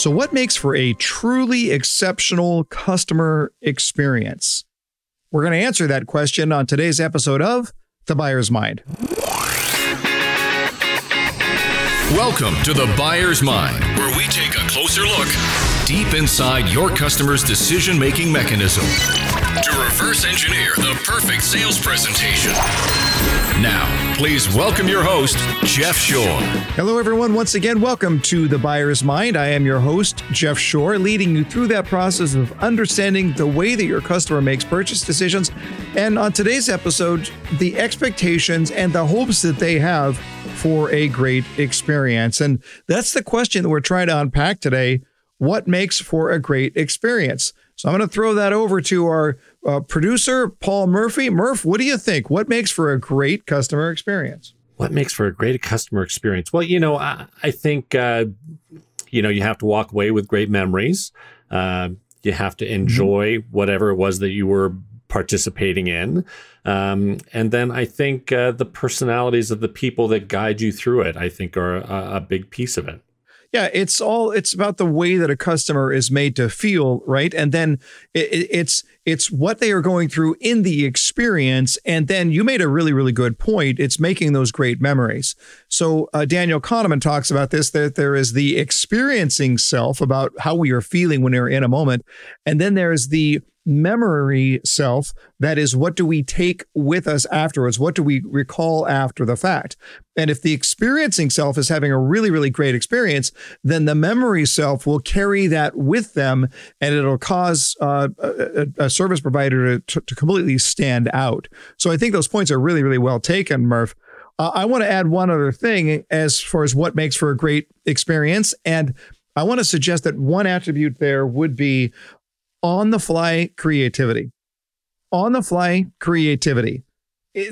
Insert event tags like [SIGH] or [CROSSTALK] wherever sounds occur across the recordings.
So, what makes for a truly exceptional customer experience? We're going to answer that question on today's episode of The Buyer's Mind. Welcome to The Buyer's Mind, where we take a closer look deep inside your customer's decision making mechanism to reverse engineer the perfect sales presentation. Now, please welcome your host, Jeff Shore. Hello, everyone. Once again, welcome to The Buyer's Mind. I am your host, Jeff Shore, leading you through that process of understanding the way that your customer makes purchase decisions. And on today's episode, the expectations and the hopes that they have for a great experience. And that's the question that we're trying to unpack today. What makes for a great experience? So I'm going to throw that over to our uh, producer, Paul Murphy. Murph, what do you think? What makes for a great customer experience? What makes for a great customer experience? Well, you know, I, I think, uh, you know, you have to walk away with great memories. Uh, you have to enjoy mm-hmm. whatever it was that you were participating in. Um, and then I think uh, the personalities of the people that guide you through it, I think, are a, a big piece of it. Yeah, it's all it's about the way that a customer is made to feel, right? And then it, it's it's what they are going through in the experience. And then you made a really really good point. It's making those great memories. So uh, Daniel Kahneman talks about this that there is the experiencing self about how we are feeling when we're in a moment, and then there's the memory self that is what do we take with us afterwards? What do we recall after the fact? And if the experiencing self is having a really really great experience then the memory self will carry that with them and it'll cause uh, a, a, service provider to, to completely stand out. So i think those points are really really well taken murph. Uh, i want to add one other thing as far as what makes for a great experience and I want to suggest that one attribute there would be on the fly creativity. On the fly creativity.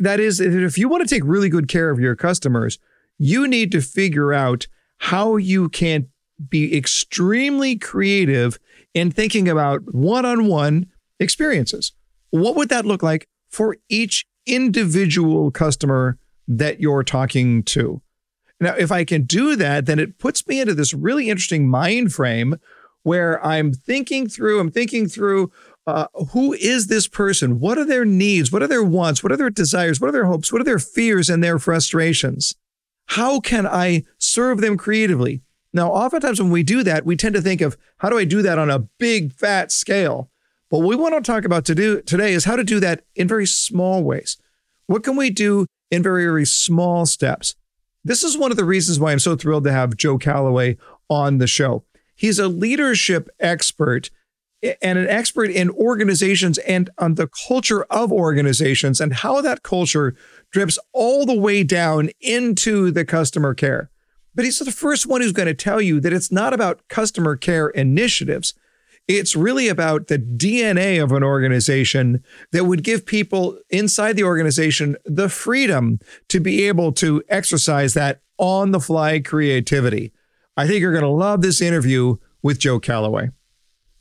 That is, if you want to take really good care of your customers, you need to figure out how you can be extremely creative in thinking about one on one experiences. What would that look like for each individual customer that you're talking to? Now, if I can do that, then it puts me into this really interesting mind frame where I'm thinking through, I'm thinking through uh, who is this person? What are their needs? What are their wants? What are their desires? What are their hopes? What are their fears and their frustrations? How can I serve them creatively? Now, oftentimes when we do that, we tend to think of how do I do that on a big fat scale? But what we want to talk about to do today is how to do that in very small ways. What can we do in very, very small steps? This is one of the reasons why I'm so thrilled to have Joe Calloway on the show. He's a leadership expert and an expert in organizations and on the culture of organizations and how that culture drips all the way down into the customer care. But he's the first one who's going to tell you that it's not about customer care initiatives. It's really about the DNA of an organization that would give people inside the organization the freedom to be able to exercise that on the fly creativity. I think you're going to love this interview with Joe Calloway.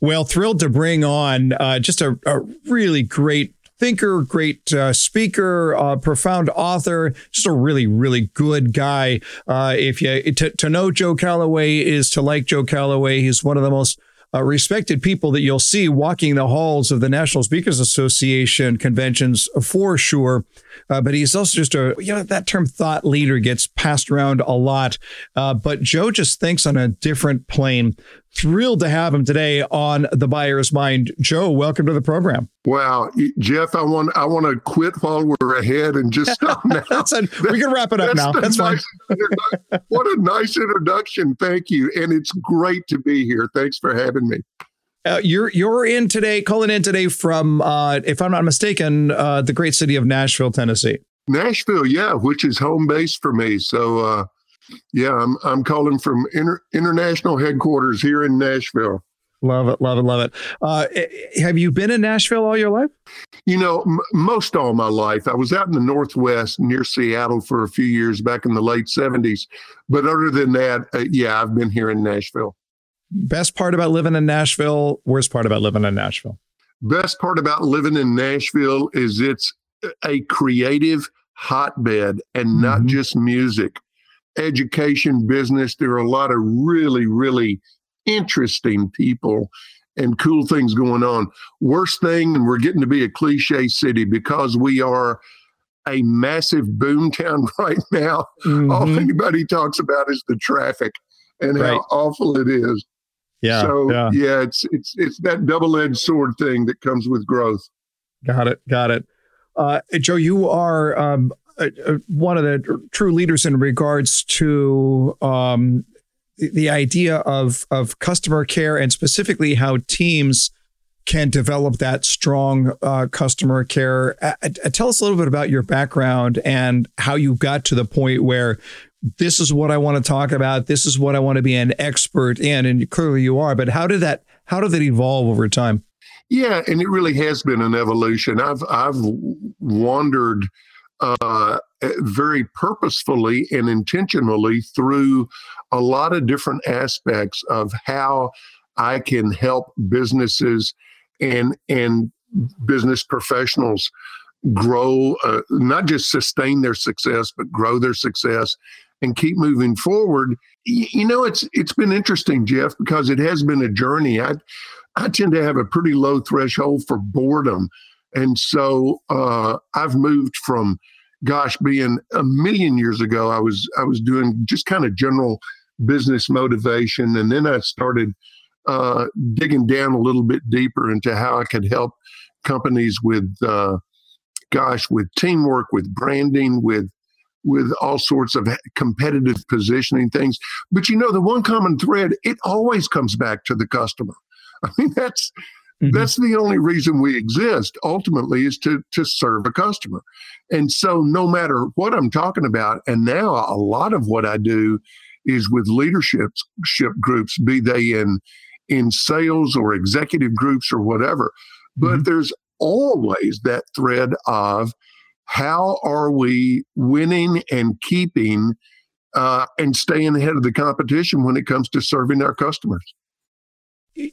Well, thrilled to bring on uh, just a, a, really great thinker, great uh, speaker, uh, profound author, just a really, really good guy. Uh, if you to, to know Joe Calloway is to like Joe Calloway. He's one of the most uh, respected people that you'll see walking the halls of the National Speakers Association conventions for sure. Uh, but he's also just a, you know, that term thought leader gets passed around a lot. Uh, but Joe just thinks on a different plane. Thrilled to have him today on the buyer's mind. Joe, welcome to the program. Wow, Jeff, I want I want to quit while we're ahead and just [LAUGHS] stop now. a, we can wrap it up now. That's nice, fine. what a nice introduction. Thank you, and it's great to be here. Thanks for having me. Uh, you're you're in today, calling in today from, uh, if I'm not mistaken, uh, the great city of Nashville, Tennessee. Nashville, yeah, which is home base for me. So, uh, yeah, I'm I'm calling from inter- international headquarters here in Nashville. Love it, love it, love it. Uh, have you been in Nashville all your life? You know, m- most all my life. I was out in the Northwest near Seattle for a few years back in the late 70s. But other than that, uh, yeah, I've been here in Nashville. Best part about living in Nashville, worst part about living in Nashville? Best part about living in Nashville is it's a creative hotbed and not mm-hmm. just music education, business. There are a lot of really, really interesting people and cool things going on. Worst thing, and we're getting to be a cliche city because we are a massive boom town [LAUGHS] right now. Mm-hmm. All anybody talks about is the traffic and right. how awful it is. Yeah. So yeah. yeah, it's it's it's that double-edged sword thing that comes with growth. Got it. Got it. Uh, Joe, you are um, uh, one of the true leaders in regards to um, the idea of of customer care and specifically how teams can develop that strong uh, customer care. Uh, uh, tell us a little bit about your background and how you got to the point where this is what I want to talk about. This is what I want to be an expert in, and clearly you are. But how did that how did that evolve over time? Yeah, and it really has been an evolution. I've I've wandered uh, very purposefully and intentionally through a lot of different aspects of how I can help businesses and and business professionals grow, uh, not just sustain their success, but grow their success and keep moving forward. You know, it's it's been interesting, Jeff, because it has been a journey. I I tend to have a pretty low threshold for boredom, and so uh, I've moved from, gosh, being a million years ago, I was I was doing just kind of general business motivation, and then I started uh, digging down a little bit deeper into how I could help companies with, uh, gosh, with teamwork, with branding, with with all sorts of competitive positioning things. But you know, the one common thread, it always comes back to the customer. [LAUGHS] I mean, that's mm-hmm. that's the only reason we exist ultimately is to to serve a customer. And so no matter what I'm talking about, and now a lot of what I do is with leadership groups, be they in in sales or executive groups or whatever. But mm-hmm. there's always that thread of how are we winning and keeping uh, and staying ahead of the competition when it comes to serving our customers.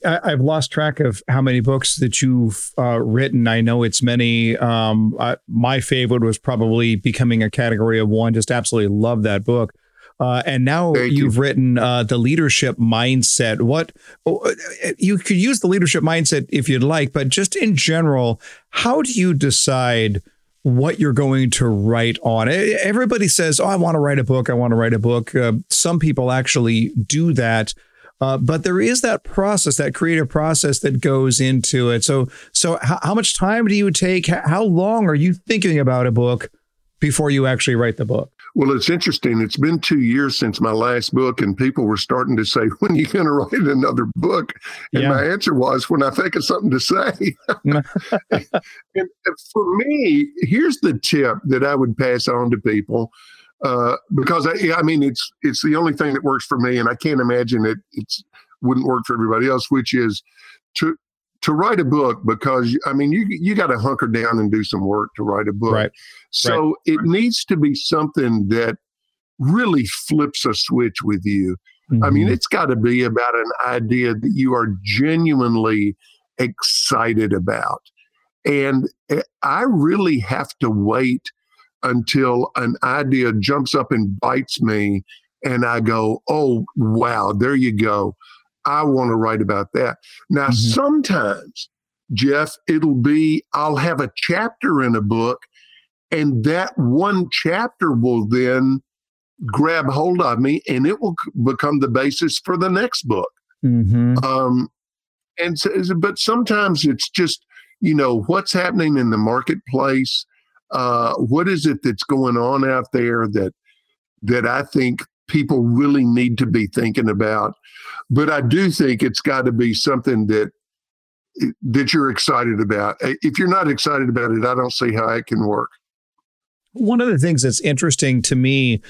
I've lost track of how many books that you've uh, written. I know it's many. Um, I, my favorite was probably Becoming a Category of One. Just absolutely love that book. Uh, and now Thank you've you. written uh, the leadership mindset. What oh, you could use the leadership mindset if you'd like, but just in general, how do you decide what you're going to write on? Everybody says, "Oh, I want to write a book. I want to write a book." Uh, some people actually do that. Uh, but there is that process, that creative process that goes into it. So, so how, how much time do you take? How long are you thinking about a book before you actually write the book? Well, it's interesting. It's been two years since my last book, and people were starting to say, [LAUGHS] When are you going to write another book? And yeah. my answer was, When I think of something to say. [LAUGHS] and for me, here's the tip that I would pass on to people. Uh, because I, I mean, it's it's the only thing that works for me, and I can't imagine it it's wouldn't work for everybody else. Which is to to write a book because I mean you you got to hunker down and do some work to write a book. Right. So right. it needs to be something that really flips a switch with you. Mm-hmm. I mean, mm-hmm. it's got to be about an idea that you are genuinely excited about. And eh, I really have to wait until an idea jumps up and bites me and I go, oh, wow, there you go. I want to write about that. Now, mm-hmm. sometimes, Jeff, it'll be I'll have a chapter in a book, and that one chapter will then grab hold of me and it will become the basis for the next book. Mm-hmm. Um, and so, but sometimes it's just, you know, what's happening in the marketplace. Uh, what is it that's going on out there that that I think people really need to be thinking about. But I do think it's got to be something that that you're excited about. If you're not excited about it, I don't see how it can work. One of the things that's interesting to me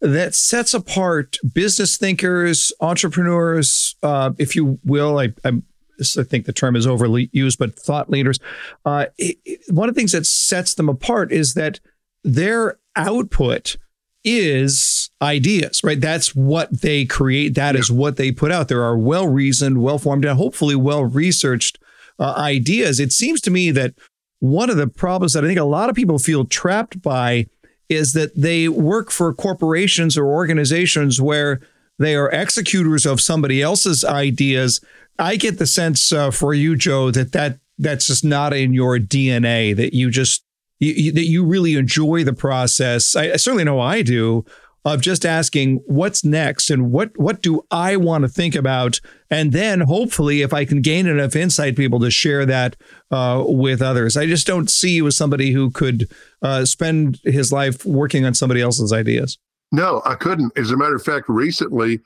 that sets apart business thinkers, entrepreneurs, uh, if you will, I, I, I, think the term is overly used, but thought leaders. Uh, it, it, one of the things that sets them apart is that their output is ideas, right? That's what they create. That yeah. is what they put out. There are well reasoned, well formed, and hopefully well researched uh, ideas. It seems to me that one of the problems that I think a lot of people feel trapped by is that they work for corporations or organizations where they are executors of somebody else's ideas. I get the sense uh, for you, Joe, that that that's just not in your DNA. That you just you, you, that you really enjoy the process. I, I certainly know I do of just asking what's next and what what do I want to think about, and then hopefully, if I can gain enough insight, be able to share that uh, with others. I just don't see you as somebody who could uh, spend his life working on somebody else's ideas. No, I couldn't. As a matter of fact, recently,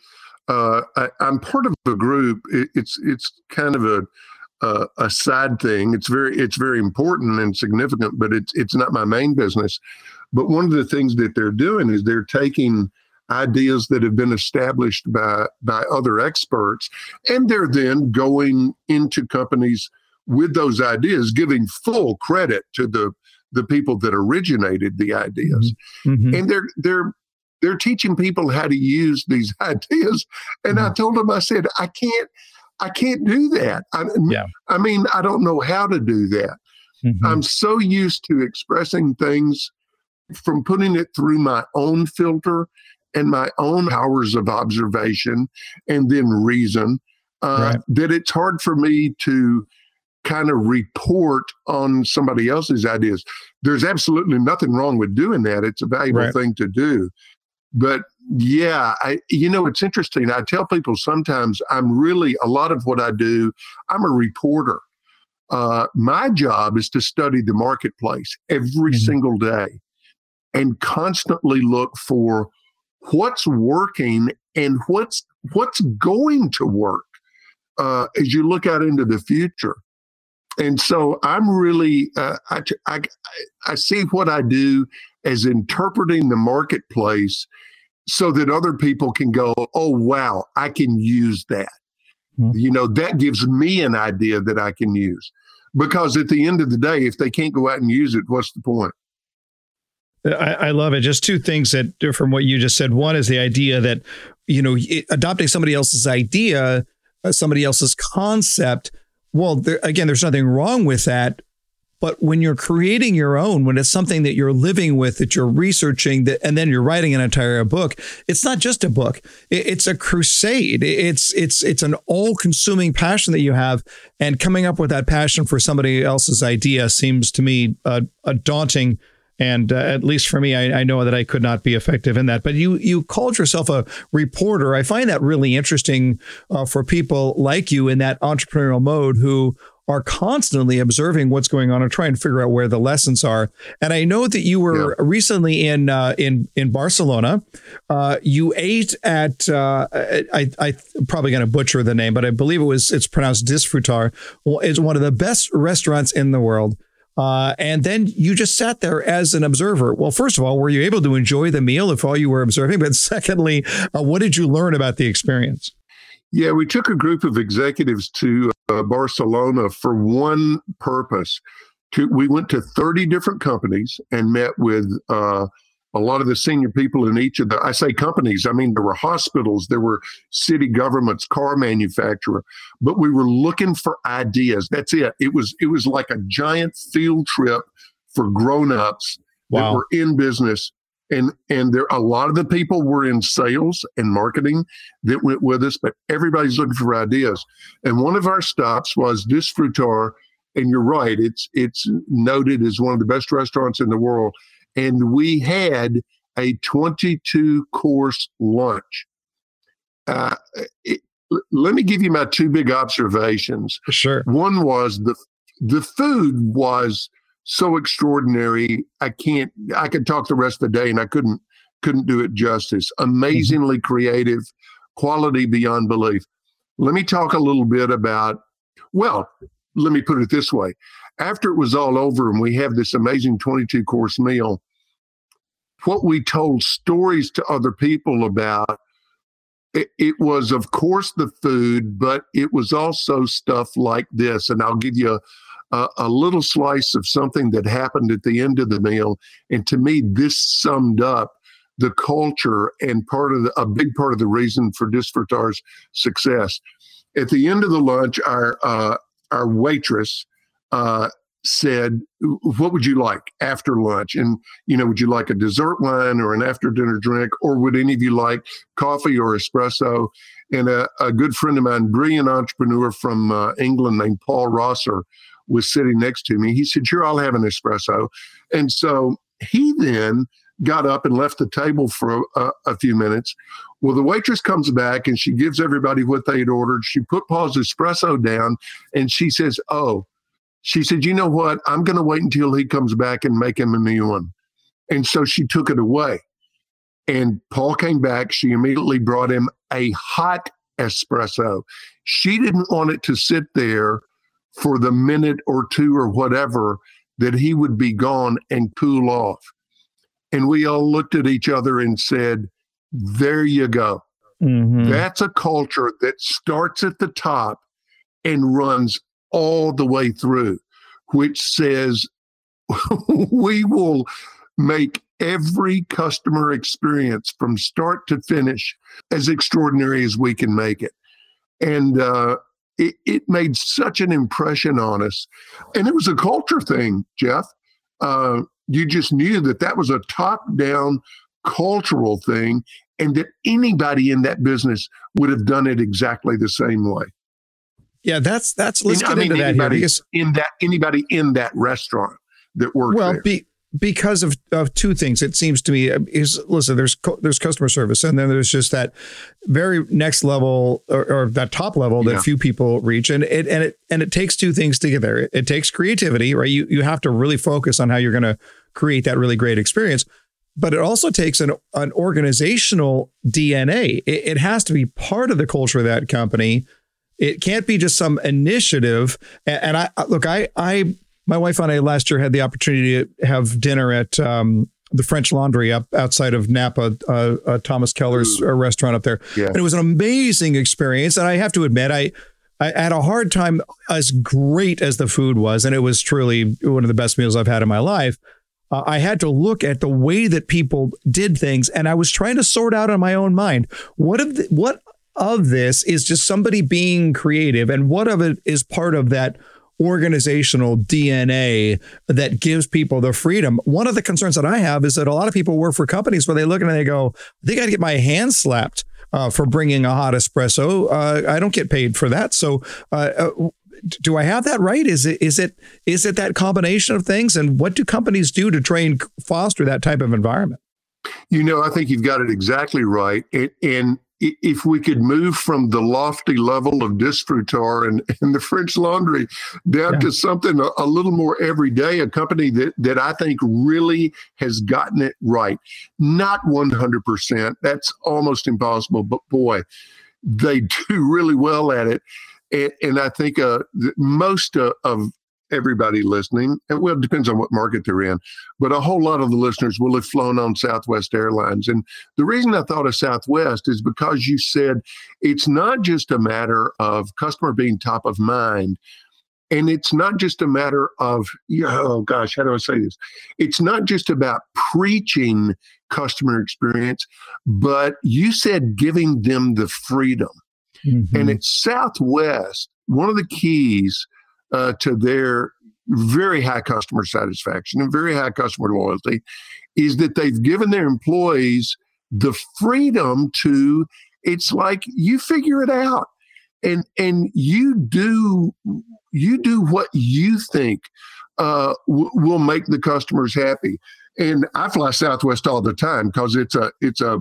uh, I, am part of a group. It, it's it's kind of a uh, a side thing. It's very it's very important and significant, but it's it's not my main business. But one of the things that they're doing is they're taking ideas that have been established by by other experts, and they're then going into companies with those ideas, giving full credit to the the people that originated the ideas, mm-hmm. mm-hmm. and they're they're they're teaching people how to use these [LAUGHS] ideas. And mm-hmm. I told them, I said, I can't, I can't do that. I, yeah. I mean, I don't know how to do that. Mm-hmm. I'm so used to expressing things from putting it through my own filter and my own powers of observation and then reason uh, right. that it's hard for me to kind of report on somebody else's ideas. There's absolutely nothing wrong with doing that. It's a valuable right. thing to do. But yeah, I you know it's interesting. I tell people sometimes I'm really a lot of what I do. I'm a reporter. Uh, my job is to study the marketplace every mm-hmm. single day and constantly look for what's working and what's what's going to work uh, as you look out into the future. And so I'm really uh, I, I I see what I do as interpreting the marketplace so that other people can go, oh, wow, I can use that. Mm-hmm. You know, that gives me an idea that I can use. Because at the end of the day, if they can't go out and use it, what's the point? I, I, love it. Just two things that from what you just said. One is the idea that, you know, adopting somebody else's idea, uh, somebody else's concept. Well, there, again, there's nothing wrong with that. But when you're creating your own, when it's something that you're living with, that you're researching, that, and then you're writing an entire book, it's not just a book. it's a crusade. It's it's it's an all-consuming passion that you have, and coming up with that passion for somebody else's idea seems to me a, a daunting and uh, at least for me, I, I, know that I could not be effective in that. But you you called yourself a reporter. I find that really interesting uh, for people like you in that entrepreneurial mode who are constantly observing what's going on and trying to figure out where the lessons are. And I know that you were yeah. recently in uh, in in Barcelona. Uh, you ate at uh, I I probably going to butcher the name, but I believe it was it's pronounced Disfrutar. Well, it's one of the best restaurants in the world. Uh, and then you just sat there as an observer. Well, first of all, were you able to enjoy the meal if all you were observing? But secondly, uh, what did you learn about the experience? Yeah, we took a group of executives to uh, Barcelona for one purpose. To, we went to 30 different companies and met with uh, a lot of the senior people in each of the, I say companies, I mean, there were hospitals, there were city governments, car manufacturer, but we were looking for ideas. That's it. It was, it was like a giant field trip for grown-ups wow. that were in business and and there a lot of the people were in sales and marketing that went with us but everybody's looking for ideas. And one of our stops was disfrutar and you're right it's it's noted as one of the best restaurants in the world. And we had a 22 course lunch. Uh, it, let me give you my two big observations. Sure. One was the the food was so extraordinary. I can't. I could talk the rest of the day, and I couldn't couldn't do it justice. Amazingly mm-hmm. creative, quality beyond belief. Let me talk a little bit about. Well, let me put it this way: after it was all over, and we have this amazing twenty-two course meal. What we told stories to other people about it, it, was of course the food but it was also stuff like this and i'll give you a, a, little slice of something that happened at the end of the meal. And to me, this summed up the culture and part of the, a big part of the reason for Disfrutar's success. At the end of the lunch, our uh, our waitress uh, said, "What would you like after lunch?" And you know, would you like a dessert wine or an after dinner drink, or would any of you like coffee or espresso? And a, a good friend of mine, brilliant entrepreneur from uh, England named Paul Rosser, was sitting next to me. He said, "Sure, I'll have an espresso." And so he then got up and left the table for a, a, few minutes. Well, the waitress comes back and she gives everybody what they'd ordered. She put Paul's espresso down and she says, Oh, she said, You know what? I'm going to wait until he comes back and make him a new one. And so she took it away. And Paul came back. She immediately brought him a hot espresso. She didn't want it to sit there for the minute or two or whatever that he would be gone and cool off. And we all looked at each other and said, There you go. Mm-hmm. That's a culture that starts at the top and runs all the way through, which says [LAUGHS] we will make every customer experience from start to finish as extraordinary as we can make it. And uh, it, it, made such an impression on us. And it was a culture thing, Jeff. Uh, you just knew that that was a top down cultural thing and that anybody in that business would have done it exactly the same way. Yeah, that's that's let's get I mean, into that here because in that anybody in that restaurant that works well, there. Be, because of, of two things, it seems to me is listen. There's there's customer service, and then there's just that very next level or, or that top level that yeah. few people reach, and it and it and it takes two things together. It, it takes creativity, right? You you have to really focus on how you're going to create that really great experience, but it also takes an an organizational DNA. It, it has to be part of the culture of that company it can't be just some initiative. And, I look, I, I, my wife and I last year had the opportunity to have dinner at um, the French Laundry up outside of Napa, uh, uh, Thomas Keller's uh, restaurant up there. Yeah. And it was an amazing experience. And I have to admit, I, I had a hard time as great as the food was, and it was truly one of the best meals I've had in my life. Uh, I had to look at the way that people did things, and I was trying to sort out in my own mind what of the, what of this is just somebody being creative and what of it is part of that organizational DNA that gives people the freedom. One of the concerns that I have is that a lot of people work for companies where they look and they go, they got to get my hand slapped uh, for bringing a hot espresso. Uh, I don't get paid for that. So, uh, uh do I have that right? Is it is it is it that combination of things? And what do companies do to train foster that type of environment? You know, I think you've got it exactly right. And, and if we could move from the lofty level of Disfrutar and, and the French Laundry down yeah. to something a, a, little more everyday, a company that, that I think really has gotten it right. Not 100%, that's almost impossible, but boy, they [LAUGHS] do really well at it. And, and I think uh, most uh, of everybody listening, and well, it depends on what market they're in, but a whole lot of the listeners will have flown on Southwest Airlines. And the reason I thought of Southwest is because you said it's not just a matter of customer being top of mind. And it's not just a matter of, oh gosh, how do I say this? It's not just about preaching customer experience, but you said giving them the freedom. Mm-hmm. And at Southwest, one of the keys uh, to their very high customer satisfaction and very high customer loyalty is that they've given their employees the freedom to it's like you figure it out and and you do you do what you think uh, w- will make the customers happy and i fly southwest all the time because it's a it's a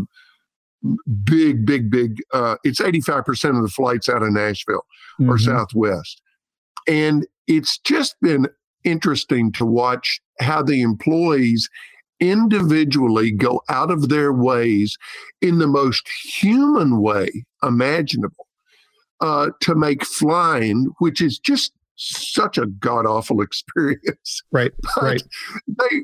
big big big uh, it's 85% of the flights out of nashville mm-hmm. are southwest and it's just been interesting to watch how the employees individually go out of their ways in the most human way imaginable uh, to make flying, which is just such a god awful [LAUGHS] experience. Right. But right. They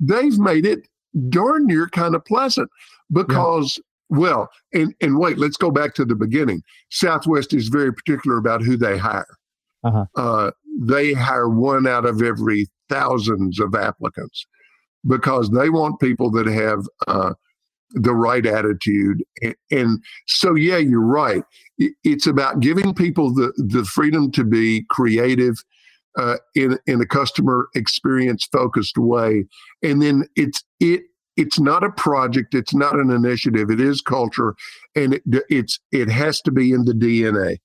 they've made it darn near kind of pleasant because yeah. well, and and wait, let's go back to the beginning. Southwest is very particular about who they hire. Uh-huh. Uh, they hire one out of every thousands of applicants because they want people that have uh, the right attitude. And, and, so, yeah, you're right. It's about giving people the, the freedom to be creative, uh, in in a customer experience focused way, and then it's it it's not a project, it's not an initiative, it is culture, and it, it's it has to be in the DNA.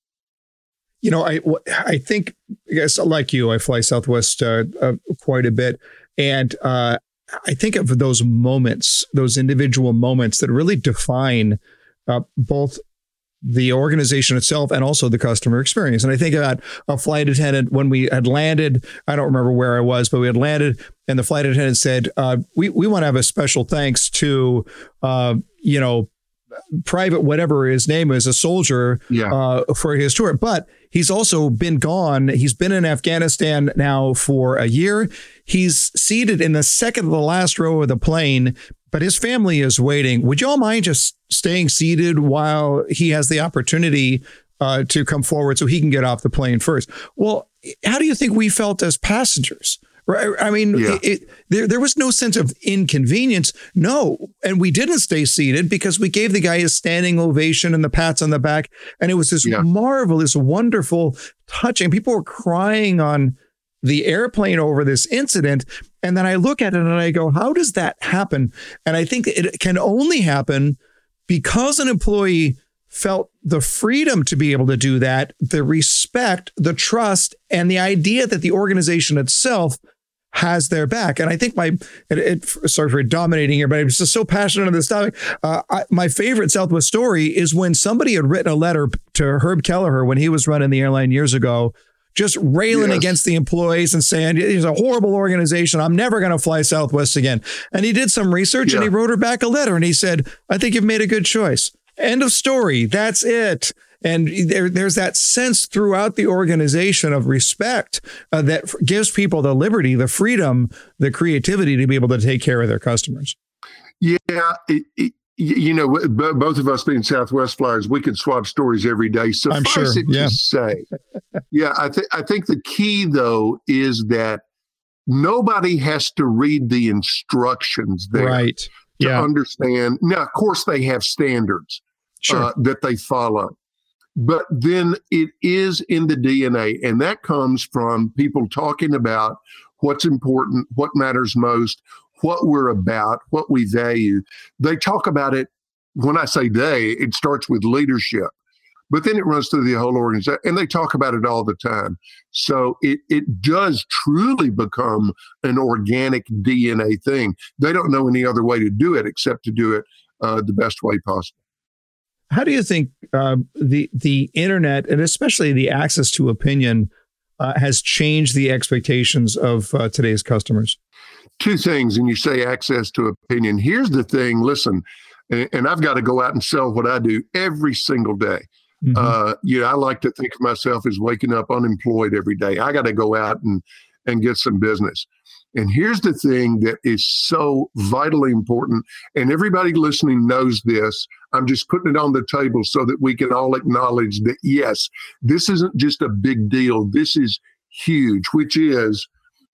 You know, I I think I guess like you, I fly Southwest uh, uh, quite a bit, and uh, I think of those moments, those individual moments that really define uh, both the organization itself and also the customer experience. And I think about a flight attendant when we had landed. I don't remember where I was, but we had landed, and the flight attendant said, uh, "We we want to have a special thanks to, uh, you know." Private, whatever his name is, a soldier yeah. uh, for his tour. But he's also been gone. He's been in Afghanistan now for a year. He's seated in the second to the last row of the plane but his family is waiting. Would y'all mind just staying seated while he has the opportunity uh, to come forward so he can get off the plane first? Well, how do you think we felt as passengers? Right? I mean, yeah. it, it, there there was no sense of inconvenience. No, and we didn't stay seated because we gave the guy a standing ovation and the pats on the back, and it was this yeah. marvelous, wonderful, touching. People were crying on the airplane over this incident. And then I look at it and I go, how does that happen? And I think it can only happen because an employee felt the freedom to be able to do that, the respect, the trust, and the idea that the organization itself has their back. And I think my, it, it, sorry for dominating here, but I'm just so passionate on this topic. Uh, I, my favorite Southwest story is when somebody had written a letter to Herb Kelleher when he was running the airline years ago just railing yes. against the employees and saying it's a horrible organization. I'm never going to fly Southwest again. And he did some research yeah. and he wrote her back a letter and he said, I think you've made a good choice. End of story. That's it. And there, there's that sense throughout the organization of respect uh, that gives people the liberty, the freedom, the creativity to be able to take care of their customers. Yeah, it, it, you know, both of us being Southwest flyers, we could swap stories every day. Suffice I'm sure. it yeah. to say, yeah, I think I think the key though is that nobody has to read the instructions there, right? To yeah. understand. Now, of course, they have standards sure. uh, that they follow, but then it is in the DNA, and that comes from people talking about what's important, what matters most, what we're about, what we value. They talk about it. When I say they, it starts with leadership, but then it runs through the whole organization, and they talk about it all the time. So it it does truly become an organic DNA thing. They don't know any other way to do it except to do it uh, the best way possible. How do you think uh, the the internet and especially the access to opinion uh, has changed the expectations of uh, today's customers? two things, and you say access to opinion. Here's the thing listen, and, and I've got to go out and sell what I do every single day. Mm-hmm. Uh, you know, I like to think of myself as waking up unemployed every day. I got to go out and and get some business. And here's the thing that is so vitally important, and everybody listening knows this. I'm just putting it on the table so that we can all acknowledge that yes, this isn't just a big deal. This is huge, which is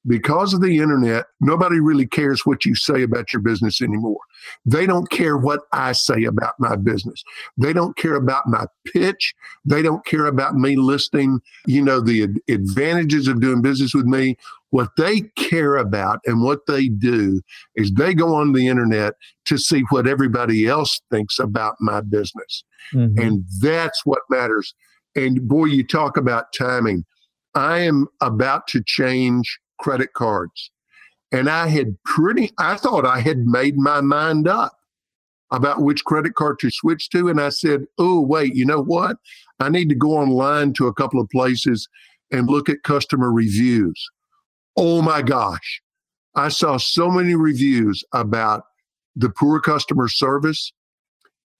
because of the internet, nobody really cares what you say about your business anymore. They don't care what I say about my business. They don't care about my pitch. They don't care about me listing, you know, the advantages of doing business with me. What they care about and what they do is they go on the internet to see what everybody else thinks about my business. Mm-hmm. And that's what matters. And boy, you talk about timing. I am about to change credit cards. And I had pretty, I thought I had made my mind up about which credit card to switch to. And I said, oh, wait, you know what? I need to go online to a couple of places and look at customer reviews. Oh my gosh. I saw so many reviews about the poor customer service.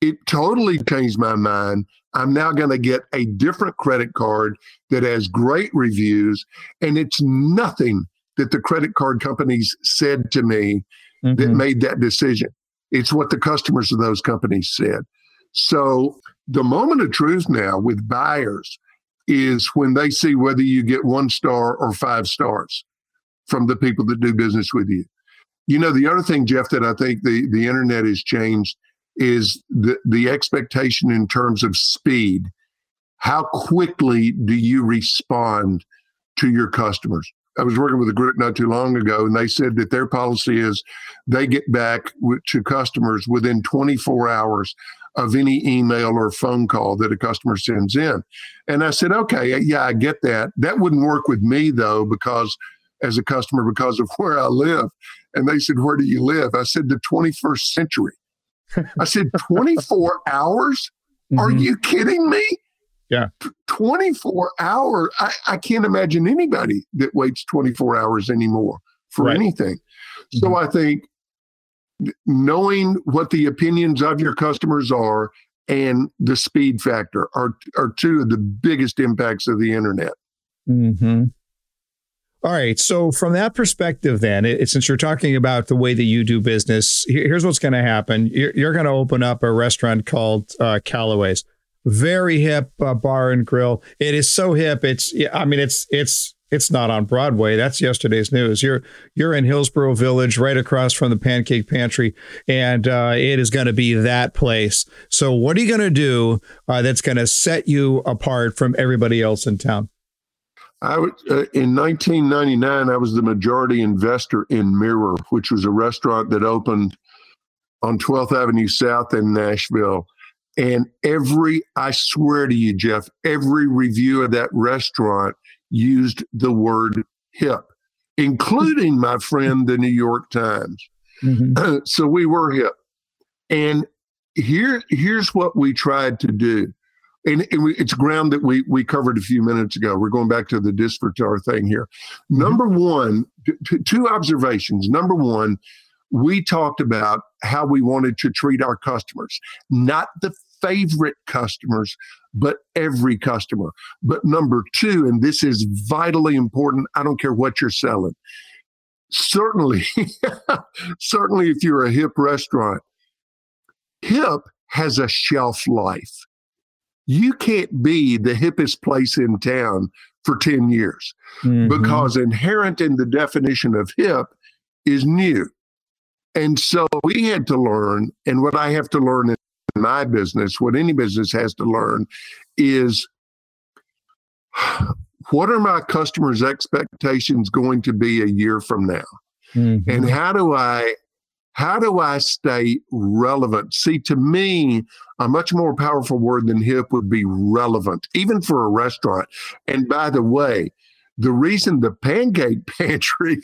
It totally changed my mind. I'm now going to get a different credit card that has great reviews, and it's nothing that the credit card companies said to me mm-hmm. that made that decision. It's what the customers of those companies said. So the moment of truth now with buyers is when they see whether you get one star or five stars from the people that do business with you. You know, the other thing, Jeff, that I think the, the internet has changed is the, the expectation in terms of speed. How quickly do you respond to your customers. I was working with a group not too long ago, and they said that their policy is they get back to customers within 24 hours of any email or phone call that a customer sends in. And I said, okay, yeah, I get that. That wouldn't work with me though, because as a customer, because of where I live. And they said, where do you live? I said, the 21st century. [LAUGHS] I said, 24 hours? Mm-hmm. Are you kidding me? Yeah. 24 hours. I, I can't imagine anybody that waits 24 hours anymore for right. anything. So mm-hmm. I think knowing what the opinions of your customers are and the speed factor are, are two of the biggest impacts of the internet. Mm-hmm. All right. So from that perspective, then, it, since you're talking about the way that you do business, here's what's going to happen. You're, you're going to open up a restaurant called uh, Calloway's very hip uh, bar and grill. It is so hip. It's I mean it's it's it's not on Broadway. That's yesterday's news. You're you're in Hillsboro Village, right across from the Pancake Pantry, and uh, it is going to be that place. So what are you going to do uh, that's going to set you apart from everybody else in town? I was, uh, in 1999, I was the majority investor in Mirror, which was a restaurant that opened on 12th Avenue South in Nashville. And every, I swear to you, Jeff, every review of that restaurant used the word hip, including my friend, the New York Times. Mm-hmm. [CLEARS THROAT] so we were hip. And here, here's what we tried to do. And, and we, it's ground that we we covered a few minutes ago. We're going back to the Disfrutar thing here. Mm-hmm. Number one, t- two observations. Number one, we talked about how we wanted to treat our customers, not the favorite customers, but every customer. But number two, and this is vitally important, I don't care what you're selling. Certainly, [LAUGHS] certainly if you're a hip restaurant, hip has a shelf life. You can't be the hippest place in town for 10 years mm-hmm. because inherent in the definition of hip is new. And so we had to learn, and what I have to learn in my business, what any business has to learn is [SIGHS] what are my customers' expectations going to be a year from now? Mm-hmm. And how do I how do I stay relevant? See, to me, a much more powerful word than hip would be relevant, even for a restaurant. And by the way, the reason the pancake [LAUGHS] pantry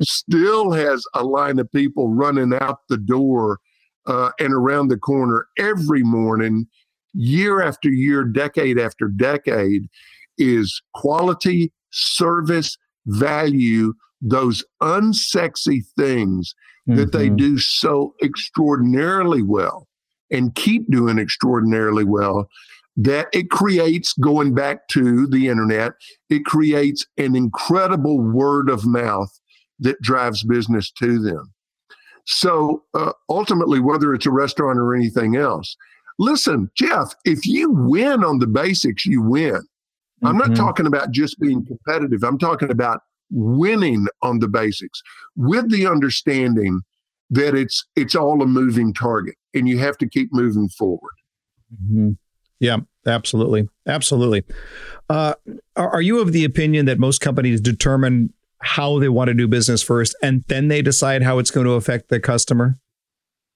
still has a line of people running out the door uh, and around the corner every morning, year after year, decade after decade, is quality, service, value, those unsexy things mm-hmm. that they mm-hmm. do so extraordinarily well and keep doing extraordinarily well that it creates, going back to the internet, it creates an incredible word of mouth that drives business to them. So uh, ultimately, whether it's a restaurant or anything else, listen, Jeff, if you win on the basics, you win. Mm-hmm. I'm not mm-hmm. talking about just being competitive. I'm talking about winning on the basics with the understanding that it's it's all a moving target and you have to keep moving forward. Mm-hmm. Yeah, absolutely, absolutely. Uh, are, you of the opinion that most companies determine how they want to do business first, and then they decide how it's going to affect the customer?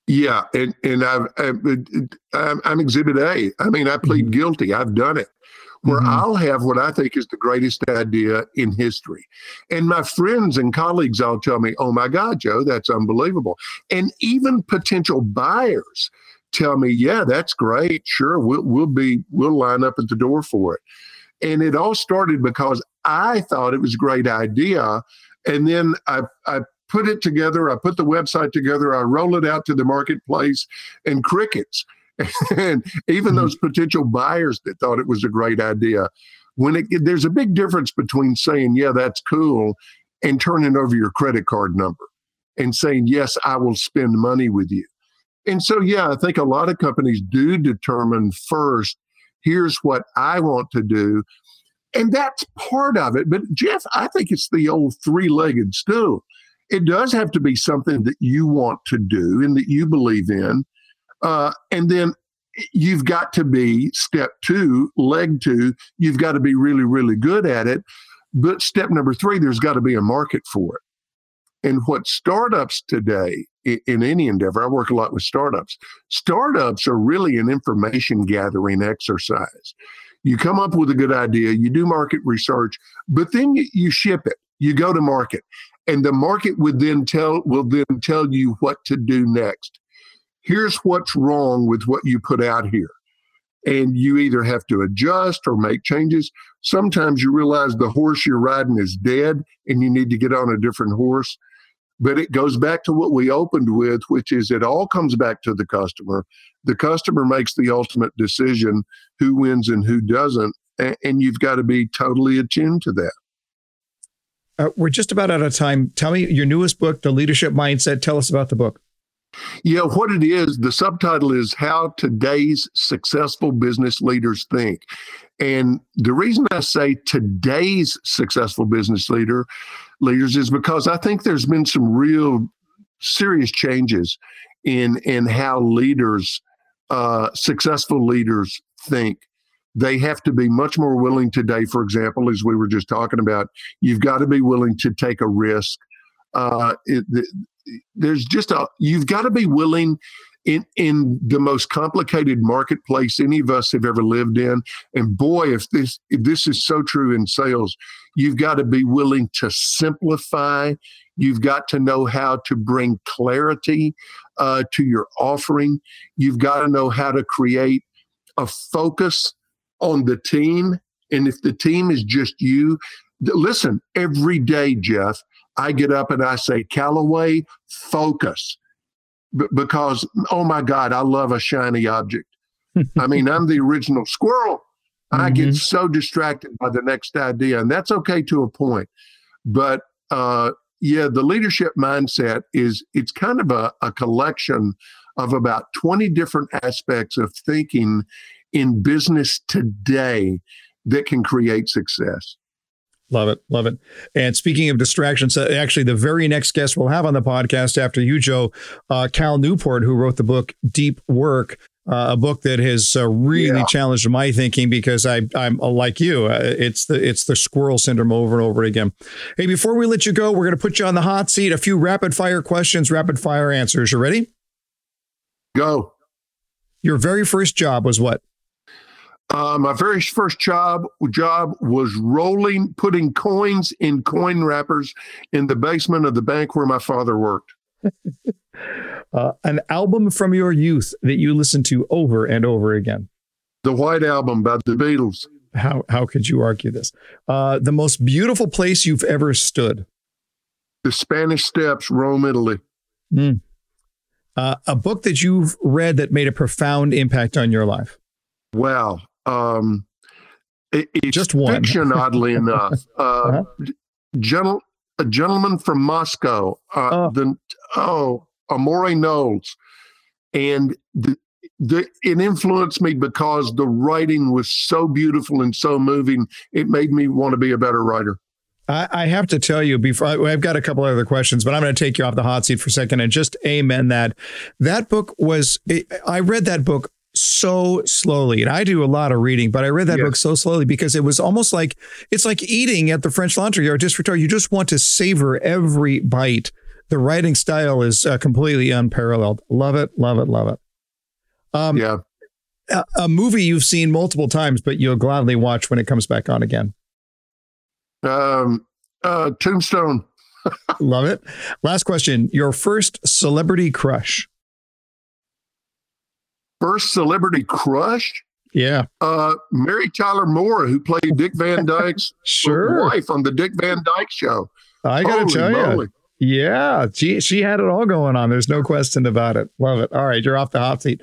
Yeah, and and I've, I've I'm Exhibit A. I mean, I plead mm-hmm. guilty. I've done it. Where mm-hmm. I'll have what I think is the greatest idea in history, and my friends and colleagues all tell me, "Oh my God, Joe, that's unbelievable!" And even potential buyers tell me, "Yeah, that's great. Sure, we'll we'll be we'll line up at the door for it." And it all started because I thought it was a great idea. And then I, I put it together, I put the website together, I roll it out to the marketplace, and crickets. [LAUGHS] and even mm-hmm. those potential buyers that thought it was a great idea. When it, there's a big difference between saying, yeah, that's cool, and turning over your credit card number and saying, yes, I will spend money with you. And so, yeah, I think a lot of companies do determine first, here's what I want to do. And that's part of it. But Jeff, I think it's the old three legged stool. It does have to be something that you want to do and that you believe in. Uh, and then you've got to be step two, leg two, you've got to be really, really good at it. But step number three, there's got to be a market for it. And what startups today in, any endeavor, I work a lot with startups. Startups are really an information gathering exercise. You come up with a good idea, you do market research, but then you ship it. You go to market, and the market would then tell will then tell you what to do next. Here's what's wrong with what you put out here and you either have to adjust or make changes. Sometimes you realize the horse you're riding is dead and you need to get on a different horse. But it goes back to what we opened with, which is it all comes back to the customer. The customer makes the ultimate decision who wins and who doesn't. And you've got to be totally attuned to that. Uh, we're just about out of time. Tell me your newest book, The Leadership Mindset. Tell us about the book. Yeah, what it is, the subtitle is How Today's Successful Business Leaders Think. And the reason I say today's successful business leader leaders is because I think there's been some real serious changes in in how leaders, uh, successful leaders think. They have to be much more willing today. For example, as we were just talking about, you've got to be willing to take a risk. Uh, it, there's just a you've got to be willing in in the most complicated marketplace any of us have ever lived in. And boy if this if this is so true in sales you've got to be willing to simplify. You've got to know how to bring clarity uh, to your offering. You've got to know how to create a focus on the team. And if the team is just you listen every day jeff I get up and I say, Calloway, focus. B- because, oh my God, I love a shiny object. [LAUGHS] I mean, I'm the original squirrel. Mm-hmm. I get mm-hmm. so distracted by the next idea, and that's okay to a point. But uh, yeah, the leadership mindset is it's kind of a, a collection of about 20 different aspects of thinking in business today that can create success. Love it. Love it. And speaking of distractions, uh, actually, the very next guest we'll have on the podcast after you, Joe, uh, Cal Newport, who wrote the book Deep Work. Uh, a book that has uh, really yeah. challenged my thinking because I, I'm uh, like you. Uh, it's the it's the squirrel syndrome over and over again. Hey, before we let you go, we're going to put you on the hot seat. A few rapid fire questions, rapid fire answers. You ready? Go. Your very first job was what? Uh, my very first job job was rolling, putting coins in coin wrappers in the basement of the bank where my father worked. [LAUGHS] uh, an album from your youth that you listened to over and over again. The White Album by the Beatles. How how could you argue this? Uh, the most beautiful place you've ever stood. The Spanish Steps, Rome, Italy. Mm. a book that you've read that made a profound impact on your life. Wow um, it, it's just one fiction, oddly [LAUGHS] enough. Uh, uh-huh. gentle, a gentleman from Moscow, uh, oh. the oh Amor Towles, and the, the it influenced me because the writing was so beautiful and so moving. It made me want to be a better writer. I, I have to tell you before I, have got a couple other questions, but I'm going to take you off the hot seat for a second and just amen that. That book was. I read that book so slowly. And I do a lot of reading, but I read that yes. book so slowly because it was almost like it's like eating at the French Laundry or Disfrutar. You just want to savor every bite. The writing style is uh, completely unparalleled. Love it, love it, love it. Um, yeah. A, a, movie you've seen multiple times, but you'll gladly watch when it comes back on again. Um, uh, Tombstone. [LAUGHS] love it. Last question. Your first celebrity crush first celebrity crush? Yeah. Uh, Mary Tyler Moore, who played Dick Van [LAUGHS] Dyke's sure. wife on the Dick Van Dyke Show. I got to tell you. Yeah, she she had it all going on. There's no question about it. Love it. All right, you're off the hot seat.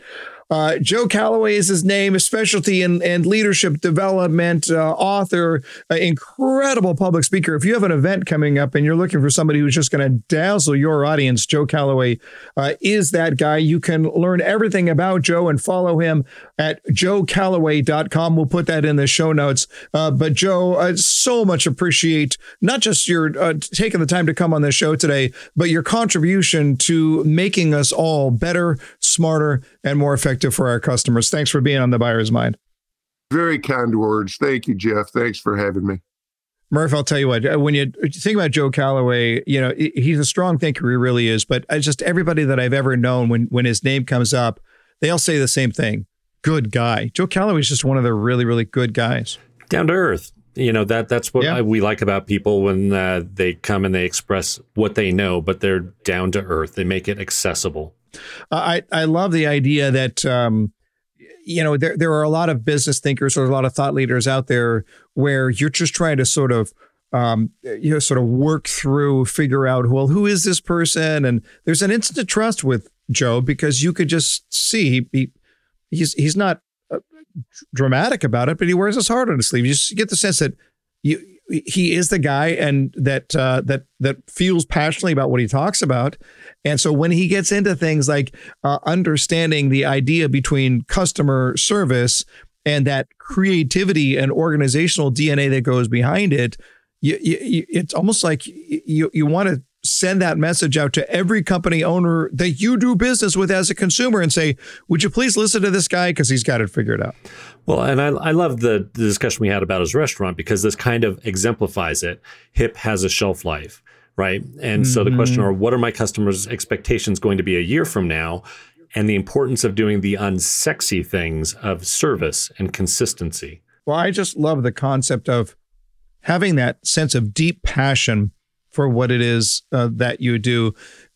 Uh, Joe Calloway is his name, a specialty in, in leadership development, uh, author, uh, incredible public speaker. If you have an event coming up and you're looking for somebody who's just going to dazzle your audience, Joe Calloway uh, is that guy. You can learn everything about Joe and follow him at joecalloway.com. We'll put that in the show notes. Uh, but Joe, I so much appreciate not just your uh, taking the time to come on the show today, but your contribution to making us all better, smarter, and more effective for our customers. Thanks for being on the buyer's mind. Very kind words. Thank you, Jeff. Thanks for having me. Murph, I'll tell you what, uh, when you think about Joe Calloway, you know, he's a strong thinker, he really is. But I just everybody that I've ever known, when when his name comes up, they all say the same thing. Good guy. Joe Calloway is just one of the really, really good guys. Down to earth. You know, that that's what yeah. I, we like about people when uh, they come and they express what they know, but they're down to earth. They make it accessible. I, I love the idea that, um, you know, there, there are a lot of business thinkers or a lot of thought leaders out there where you're just trying to sort of um, you know, sort of work through, figure out, well, who is this person? And there's an instant trust with Joe because you could just see he, he's he's not uh, dramatic about it, but he wears his heart on his sleeve. You just get the sense that you he is the guy and that uh, that that feels passionately about what he talks about. And so when he gets into things like uh, understanding the idea between customer service and that creativity and organizational DNA that goes behind it, you, you, it's almost like you you want to send that message out to every company owner that you do business with as a consumer and say, would you please listen to this guy because he's got it figured out. Well, and I, I love the, the discussion we had about his restaurant because this kind of exemplifies it. HIP has a shelf life, right? And mm-hmm. so the question mm-hmm. are, what are my customers' expectations going to be a year from now? And the importance of doing the unsexy things of service and consistency. Well, I just love the concept of having that sense of deep passion for what it is uh, that you do,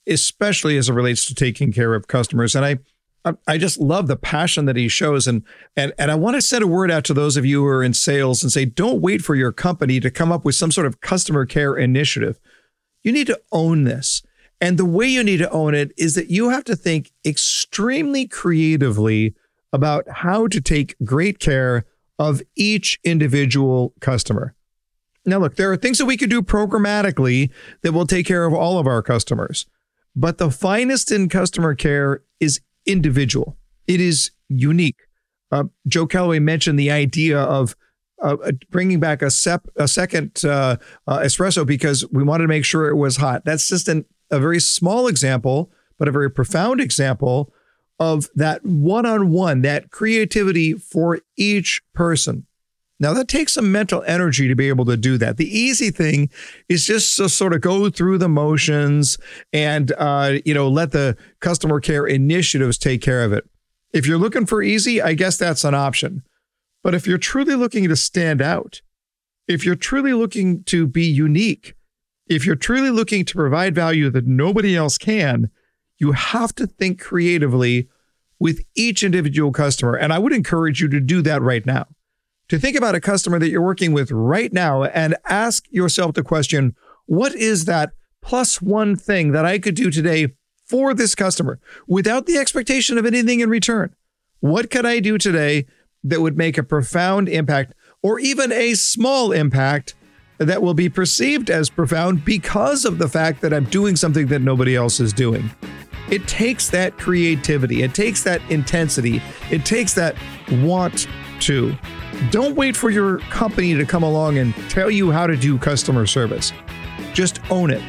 especially as it relates to taking care of customers. And I, I just love the passion that he shows, and and and I want to send a word out to those of you who are in sales and say, don't wait for your company to come up with some sort of customer care initiative. You need to own this. And the way you need to own it is that you have to think extremely creatively about how to take great care of each individual customer. Now, look, there are things that we could do programmatically that will take care of all of our customers. But the finest in customer care is individual, it is unique. Uh, Joe Calloway mentioned the idea of uh, bringing back a, sep- a second uh, uh, espresso because we wanted to make sure it was hot. That's just an, a very small example, but a very profound example of that one on one, that creativity for each person. Now, that takes some mental energy to be able to do that. The easy thing is just to sort of go through the motions and, uh, you know, let the customer care initiatives take care of it. If you're looking for easy, I guess that's an option. But if you're truly looking to stand out, if you're truly looking to be unique, if you're truly looking to provide value that nobody else can, you have to think creatively with each individual customer. And I would encourage you to do that right now to think about a customer that you're working with right now and ask yourself the question what is that plus one thing that I could do today for this customer without the expectation of anything in return? What could I do today that would make a profound impact or even a small impact that will be perceived as profound because of the fact that I'm doing something that nobody else is doing? It takes that creativity, it takes that intensity, it takes that want to. Don't wait for your company to come along and tell you how to do customer service. Just own it.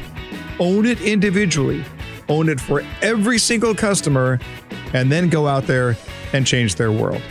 Own it individually. Own it for every single customer, and then go out there and change their world.